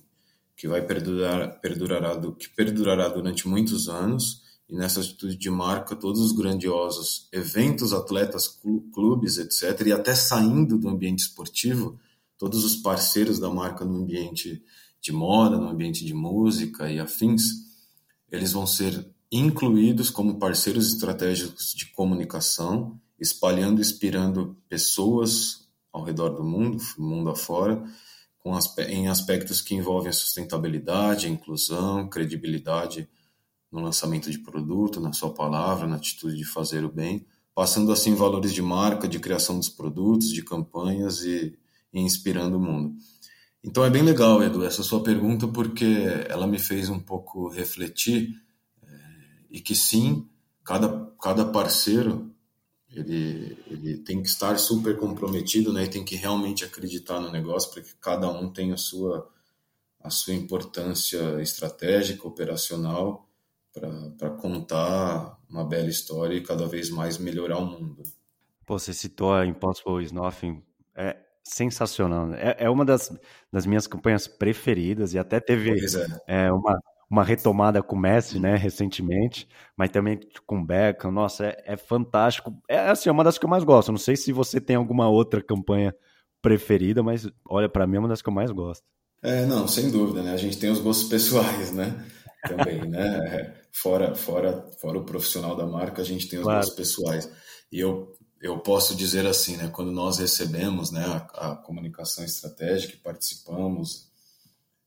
que vai perdurar, perdurará, que perdurará durante muitos anos e nessa atitude de marca, todos os grandiosos eventos, atletas, clubes, etc., e até saindo do ambiente esportivo, todos os parceiros da marca no ambiente de moda, no ambiente de música e afins, eles vão ser incluídos como parceiros estratégicos de comunicação, espalhando e inspirando pessoas ao redor do mundo, mundo afora, com, em aspectos que envolvem sustentabilidade, inclusão, credibilidade no lançamento de produto, na sua palavra, na atitude de fazer o bem, passando assim valores de marca, de criação dos produtos, de campanhas e, e inspirando o mundo. Então é bem legal, Edu, essa sua pergunta, porque ela me fez um pouco refletir é, e que sim, cada, cada parceiro ele, ele tem que estar super comprometido, né? E tem que realmente acreditar no negócio para que cada um tenha a sua, a sua importância estratégica, operacional para contar uma bela história e cada vez mais melhorar o mundo. Pô, você citou a Impossible is Nothing, é sensacional. É, é uma das, das minhas campanhas preferidas e até teve é. É, uma, uma retomada com o Messi, né, recentemente, mas também com o Beckham. Nossa, é, é fantástico. É assim, é uma das que eu mais gosto. Não sei se você tem alguma outra campanha preferida, mas olha, para mim é uma das que eu mais gosto. É, não, sem dúvida, né? A gente tem os gostos pessoais, né? Também, né? [LAUGHS] fora, fora, fora o profissional da marca, a gente tem os claro. nossos pessoais. E eu, eu posso dizer assim, né, quando nós recebemos né, a, a comunicação estratégica e participamos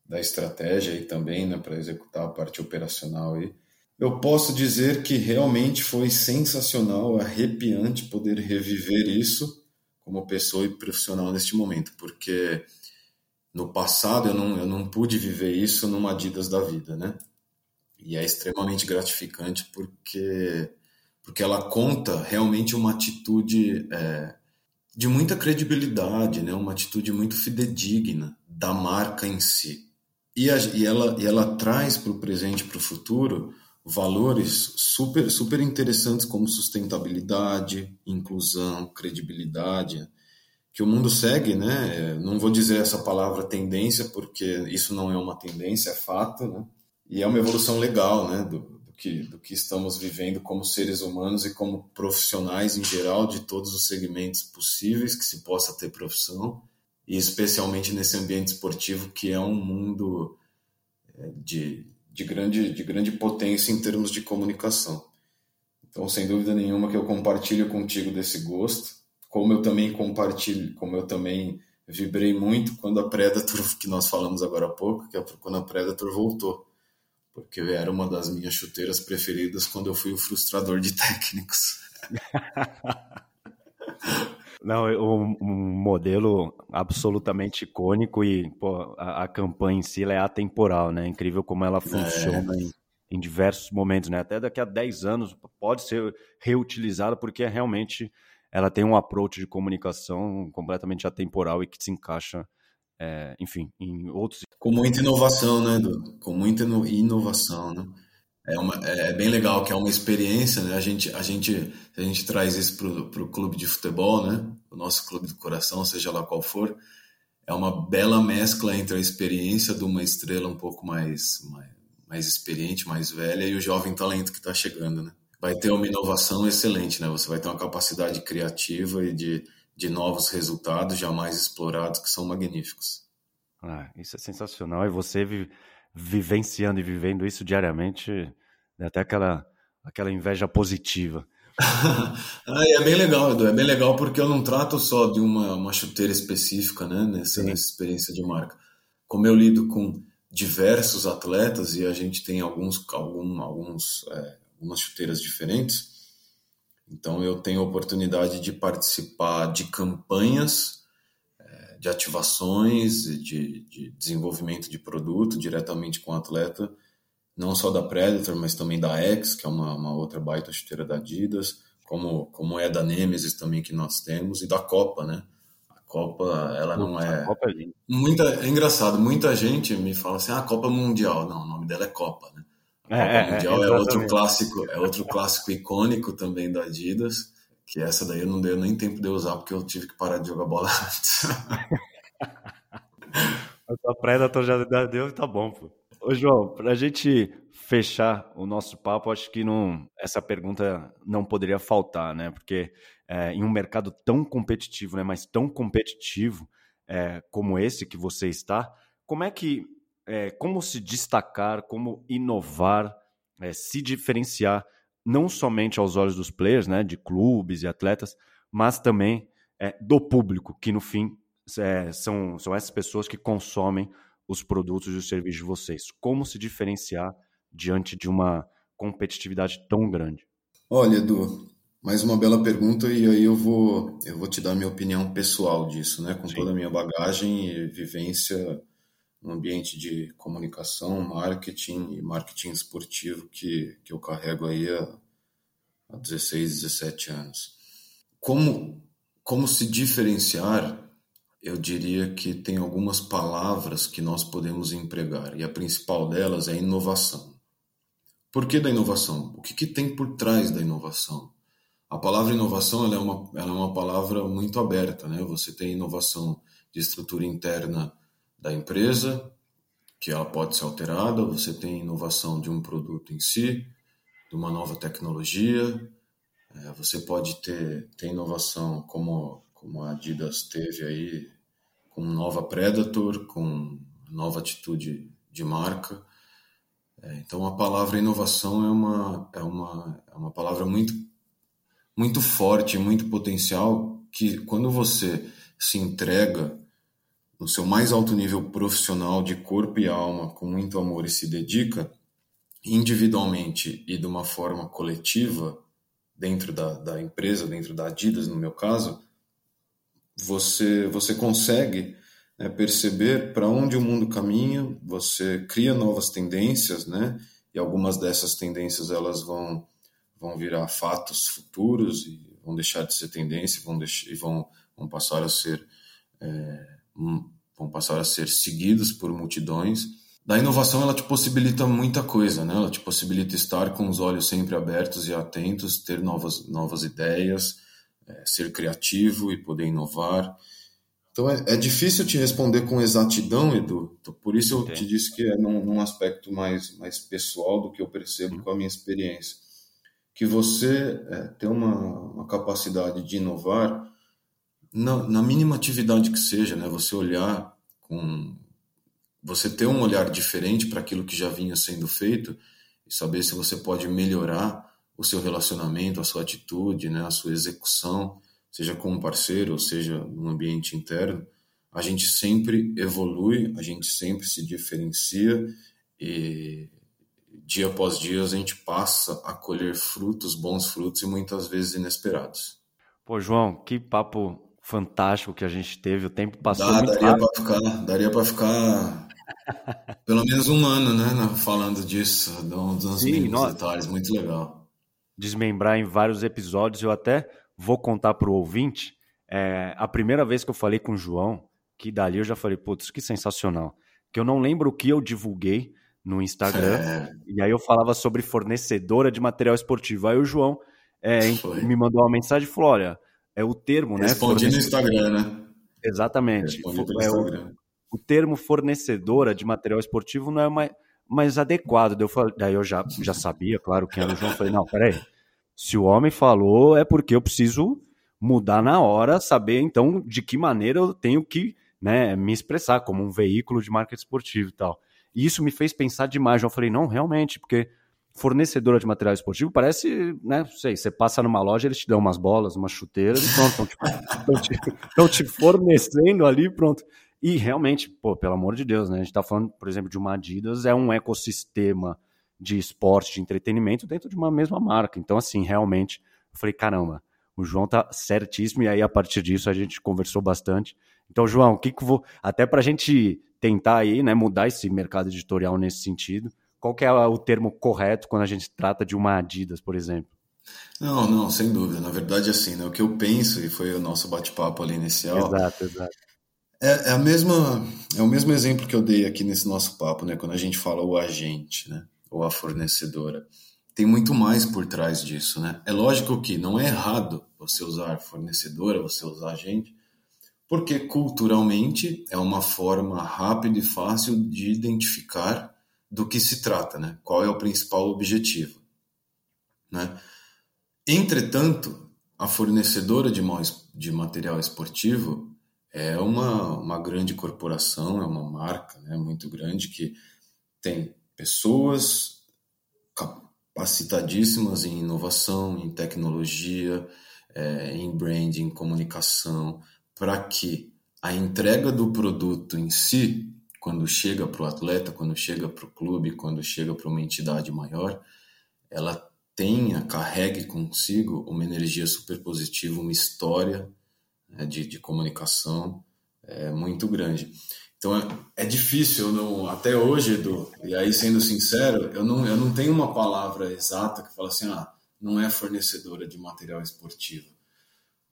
da estratégia e também né, para executar a parte operacional aí, eu posso dizer que realmente foi sensacional, arrepiante poder reviver isso como pessoa e profissional neste momento, porque no passado eu não, eu não pude viver isso numa Adidas da vida, né? E é extremamente gratificante porque, porque ela conta realmente uma atitude é, de muita credibilidade, né? uma atitude muito fidedigna da marca em si. E, a, e, ela, e ela traz para o presente e para o futuro valores super, super interessantes como sustentabilidade, inclusão, credibilidade, que o mundo segue, né? Não vou dizer essa palavra tendência, porque isso não é uma tendência, é fato, né? E é uma evolução legal, né, do, que, do que estamos vivendo como seres humanos e como profissionais em geral de todos os segmentos possíveis que se possa ter profissão, e especialmente nesse ambiente esportivo que é um mundo é, de, de, grande, de grande potência em termos de comunicação. Então, sem dúvida nenhuma que eu compartilho contigo desse gosto, como eu também compartilho, como eu também vibrei muito quando a Predator, [LAUGHS] que nós falamos agora há pouco, que é quando a Predator voltou porque era uma das minhas chuteiras preferidas quando eu fui o frustrador de técnicos. [LAUGHS] Não, um, um, modelo absolutamente icônico e pô, a, a, campanha em si é atemporal, né? Incrível como ela funciona é. em, em, diversos momentos, né? Até daqui a 10 anos pode ser reutilizada porque realmente ela tem um approach de comunicação completamente atemporal e que se encaixa é, enfim, em outros. Com muita inovação, né, Edu? Com muita inovação, né? É, uma, é, é bem legal que é uma experiência, né? A gente, a gente, a gente traz isso para o clube de futebol, né? O nosso clube do coração, seja lá qual for, é uma bela mescla entre a experiência de uma estrela um pouco mais, mais, mais experiente, mais velha e o jovem talento que está chegando, né? Vai ter uma inovação excelente, né? Você vai ter uma capacidade criativa e de, de novos resultados jamais explorados que são magníficos. Ah, isso é sensacional. E você vi, vivenciando e vivendo isso diariamente, é até aquela, aquela inveja positiva. [LAUGHS] ah, é bem legal, Edu. É bem legal porque eu não trato só de uma, uma chuteira específica, né? Nessa, nessa experiência de marca. Como eu lido com diversos atletas e a gente tem alguns, algum, alguns, é, algumas chuteiras diferentes, então eu tenho a oportunidade de participar de campanhas, é, de ativações, de, de desenvolvimento de produto diretamente com o atleta não só da Predator, mas também da X, que é uma, uma outra baita chuteira da Adidas, como, como é da Nemesis também que nós temos, e da Copa, né? A Copa, ela não é... Copa é muita, é engraçado, muita gente me fala assim, ah, Copa Mundial. Não, o nome dela é Copa, né? Copa é, é Mundial é, é, outro clássico, é outro clássico icônico também da Adidas, que essa daí não deu nem tempo de usar, porque eu tive que parar de jogar bola [LAUGHS] antes. a Predator já deu, tá bom, pô. Ô, João, para a gente fechar o nosso papo, acho que não, essa pergunta não poderia faltar, né? Porque é, em um mercado tão competitivo, né, mas tão competitivo é, como esse que você está, como é que, é, como se destacar, como inovar, é, se diferenciar, não somente aos olhos dos players, né, de clubes e atletas, mas também é, do público, que no fim é, são, são essas pessoas que consomem os produtos e os serviços de vocês? Como se diferenciar diante de uma competitividade tão grande? Olha, Edu, mais uma bela pergunta e aí eu vou eu vou te dar minha opinião pessoal disso, né? Com Sim. toda a minha bagagem e vivência no ambiente de comunicação, marketing e marketing esportivo que, que eu carrego aí há, há 16, 17 anos. Como, como se diferenciar eu diria que tem algumas palavras que nós podemos empregar, e a principal delas é inovação. Por que da inovação? O que, que tem por trás da inovação? A palavra inovação ela é, uma, ela é uma palavra muito aberta. Né? Você tem inovação de estrutura interna da empresa, que ela pode ser alterada, você tem inovação de um produto em si, de uma nova tecnologia, é, você pode ter, ter inovação como como a Adidas teve aí com nova Predator, com nova atitude de marca. É, então a palavra inovação é uma, é uma, é uma palavra muito, muito forte, muito potencial, que quando você se entrega no seu mais alto nível profissional de corpo e alma, com muito amor e se dedica, individualmente e de uma forma coletiva, dentro da, da empresa, dentro da Adidas, no meu caso, você, você consegue né, perceber para onde o mundo caminha, você cria novas tendências, né? E algumas dessas tendências elas vão, vão virar fatos futuros e vão deixar de ser tendência, vão deixar, e vão, vão passar a ser é, vão passar a ser seguidos por multidões. Da inovação ela te possibilita muita coisa, né? Ela te possibilita estar com os olhos sempre abertos e atentos, ter novas novas ideias, é, ser criativo e poder inovar. Então é, é, difícil te responder com exatidão, Edu. Então, por isso eu te disse que é num, num, aspecto mais, mais pessoal do que eu percebo uhum. com a minha experiência. Que você é, tem uma, uma, capacidade de inovar na, na, mínima atividade que seja, né? Você olhar com. Você ter um olhar diferente para aquilo que já vinha sendo feito e saber se você pode melhorar o seu relacionamento, a sua atitude, né, a sua execução, seja com um parceiro, ou seja no ambiente interno, a gente sempre evolui, a gente sempre se diferencia e dia após dia a gente passa a colher frutos, bons frutos e muitas vezes inesperados. Pô, João, que papo fantástico que a gente teve, o tempo passou Dá, muito daria para ficar, daria para ficar [LAUGHS] pelo menos um ano, né, falando disso, dando uns mínimos detalhes, muito legal desmembrar em vários episódios. Eu até vou contar para o ouvinte. É, a primeira vez que eu falei com o João, que dali eu já falei, putz, que sensacional. Que eu não lembro o que eu divulguei no Instagram. É. E aí eu falava sobre fornecedora de material esportivo. Aí o João é, me mandou uma mensagem e falou: olha, é o termo, né? Respondi no Instagram, né? Exatamente. É, o, o termo fornecedora de material esportivo não é mais mais adequado. Daí eu, falei, daí eu já, já sabia, claro, quem era o João. Falei, não, peraí, se o homem falou é porque eu preciso mudar na hora, saber então de que maneira eu tenho que né, me expressar como um veículo de marketing esportivo e tal. E isso me fez pensar demais. Eu falei, não, realmente, porque fornecedora de material esportivo parece, né, sei, você passa numa loja, eles te dão umas bolas, umas chuteiras e pronto, estão te, [LAUGHS] te, te, fornecendo ali, pronto. E realmente, pô, pelo amor de Deus, né, a gente está falando, por exemplo, de uma Adidas, é um ecossistema de esporte, de entretenimento dentro de uma mesma marca. Então, assim, realmente, eu falei, caramba, o João tá certíssimo, e aí a partir disso a gente conversou bastante. Então, João, o que que vou. Até para a gente tentar aí, né, mudar esse mercado editorial nesse sentido, qual que é o termo correto quando a gente trata de uma Adidas, por exemplo? Não, não, sem dúvida. Na verdade, assim, né, o que eu penso, e foi o nosso bate-papo ali inicial. Exato, exato. É, é, a mesma, é o mesmo exemplo que eu dei aqui nesse nosso papo, né? Quando a gente fala o agente, né? Ou a fornecedora. Tem muito mais por trás disso, né? É lógico que não é errado você usar fornecedora, você usar agente, porque culturalmente é uma forma rápida e fácil de identificar do que se trata, né? Qual é o principal objetivo, né? Entretanto, a fornecedora de, de material esportivo é uma, uma grande corporação, é uma marca né, muito grande que tem pessoas capacitadíssimas em inovação, em tecnologia, é, em branding, em comunicação, para que a entrega do produto em si quando chega para o atleta, quando chega para o clube, quando chega para uma entidade maior, ela tenha, carregue consigo uma energia super positiva, uma história né, de, de comunicação é, muito grande. Então é, é difícil, eu não, até hoje, Edu, e aí sendo sincero, eu não, eu não tenho uma palavra exata que fala assim, ah, não é fornecedora de material esportivo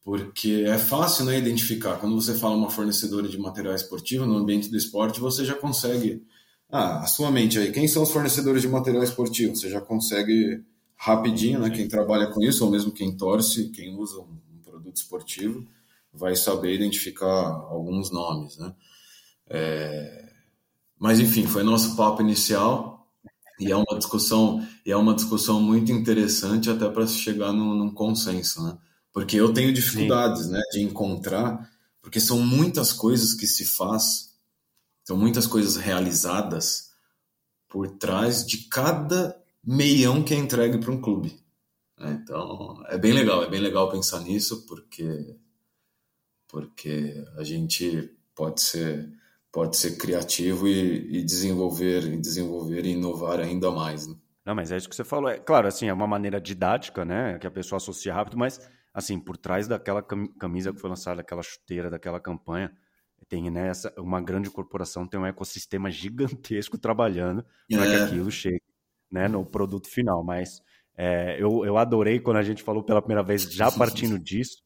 porque é fácil né, identificar. Quando você fala uma fornecedora de material esportivo no ambiente do esporte, você já consegue. Ah, a sua mente aí, quem são os fornecedores de material esportivo? Você já consegue rapidinho, né? Quem trabalha com isso, ou mesmo quem torce, quem usa um produto esportivo, vai saber identificar alguns nomes, né? É... Mas enfim, foi nosso papo inicial e é uma discussão e é uma discussão muito interessante até para chegar num, num consenso, né? Porque eu tenho dificuldades, né, de encontrar, porque são muitas coisas que se faz, são muitas coisas realizadas por trás de cada meião que é entregue para um clube. Né? Então, é bem legal, é bem legal pensar nisso, porque porque a gente pode ser pode ser criativo e, e desenvolver e desenvolver e inovar ainda mais. Né? Não, mas é isso que você falou. É claro, assim, é uma maneira didática, né, que a pessoa associa rápido, mas assim, por trás daquela camisa que foi lançada, daquela chuteira, daquela campanha, tem né, essa, uma grande corporação, tem um ecossistema gigantesco [LAUGHS] trabalhando para que é. aquilo chegue né, no produto final. Mas é, eu, eu adorei quando a gente falou pela primeira vez, já [LAUGHS] partindo disso.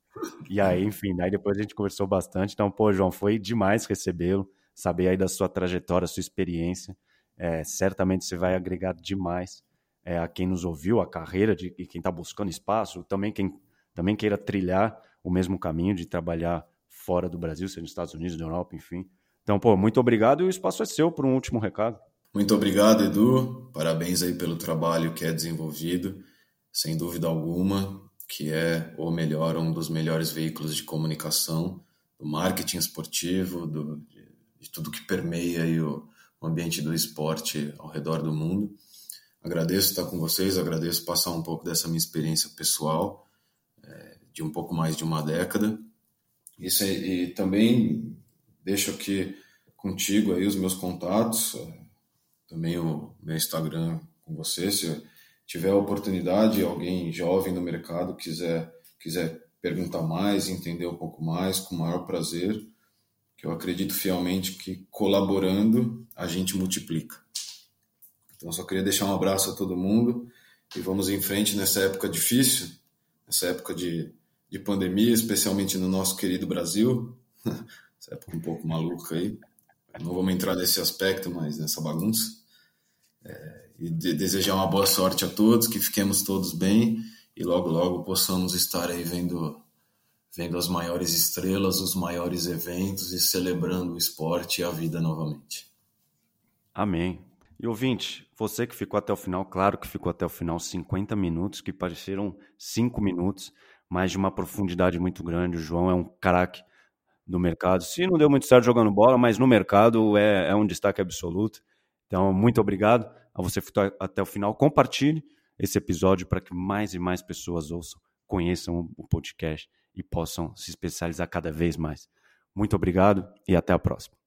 E aí, enfim, aí depois a gente conversou bastante. Então, pô, João, foi demais recebê-lo, saber aí da sua trajetória, sua experiência. É, certamente você vai agregar demais é, a quem nos ouviu, a carreira de e quem está buscando espaço, também quem também queira trilhar o mesmo caminho de trabalhar fora do Brasil, seja nos Estados Unidos, na Europa, enfim. Então, pô, muito obrigado e o espaço é seu por um último recado. Muito obrigado, Edu. Parabéns aí pelo trabalho que é desenvolvido, sem dúvida alguma, que é o melhor, um dos melhores veículos de comunicação, do marketing esportivo, do, de, de tudo que permeia aí o, o ambiente do esporte ao redor do mundo. Agradeço estar com vocês, agradeço passar um pouco dessa minha experiência pessoal de um pouco mais de uma década. Isso, e também deixo aqui contigo aí os meus contatos, é, também o meu Instagram com você, se tiver a oportunidade, alguém jovem no mercado quiser quiser perguntar mais, entender um pouco mais, com o maior prazer, que eu acredito fielmente que colaborando a gente multiplica. Então só queria deixar um abraço a todo mundo e vamos em frente nessa época difícil, nessa época de de pandemia, especialmente no nosso querido Brasil. [LAUGHS] Essa época um pouco maluca aí. Não vamos entrar nesse aspecto, mas nessa bagunça. É, e de desejar uma boa sorte a todos, que fiquemos todos bem e logo, logo possamos estar aí vendo, vendo as maiores estrelas, os maiores eventos e celebrando o esporte e a vida novamente. Amém. E ouvinte, você que ficou até o final, claro que ficou até o final 50 minutos, que pareceram 5 minutos, mas de uma profundidade muito grande. O João é um craque do mercado. Se não deu muito certo jogando bola, mas no mercado é, é um destaque absoluto. Então, muito obrigado a você ficou até o final. Compartilhe esse episódio para que mais e mais pessoas ouçam, conheçam o podcast e possam se especializar cada vez mais. Muito obrigado e até a próxima.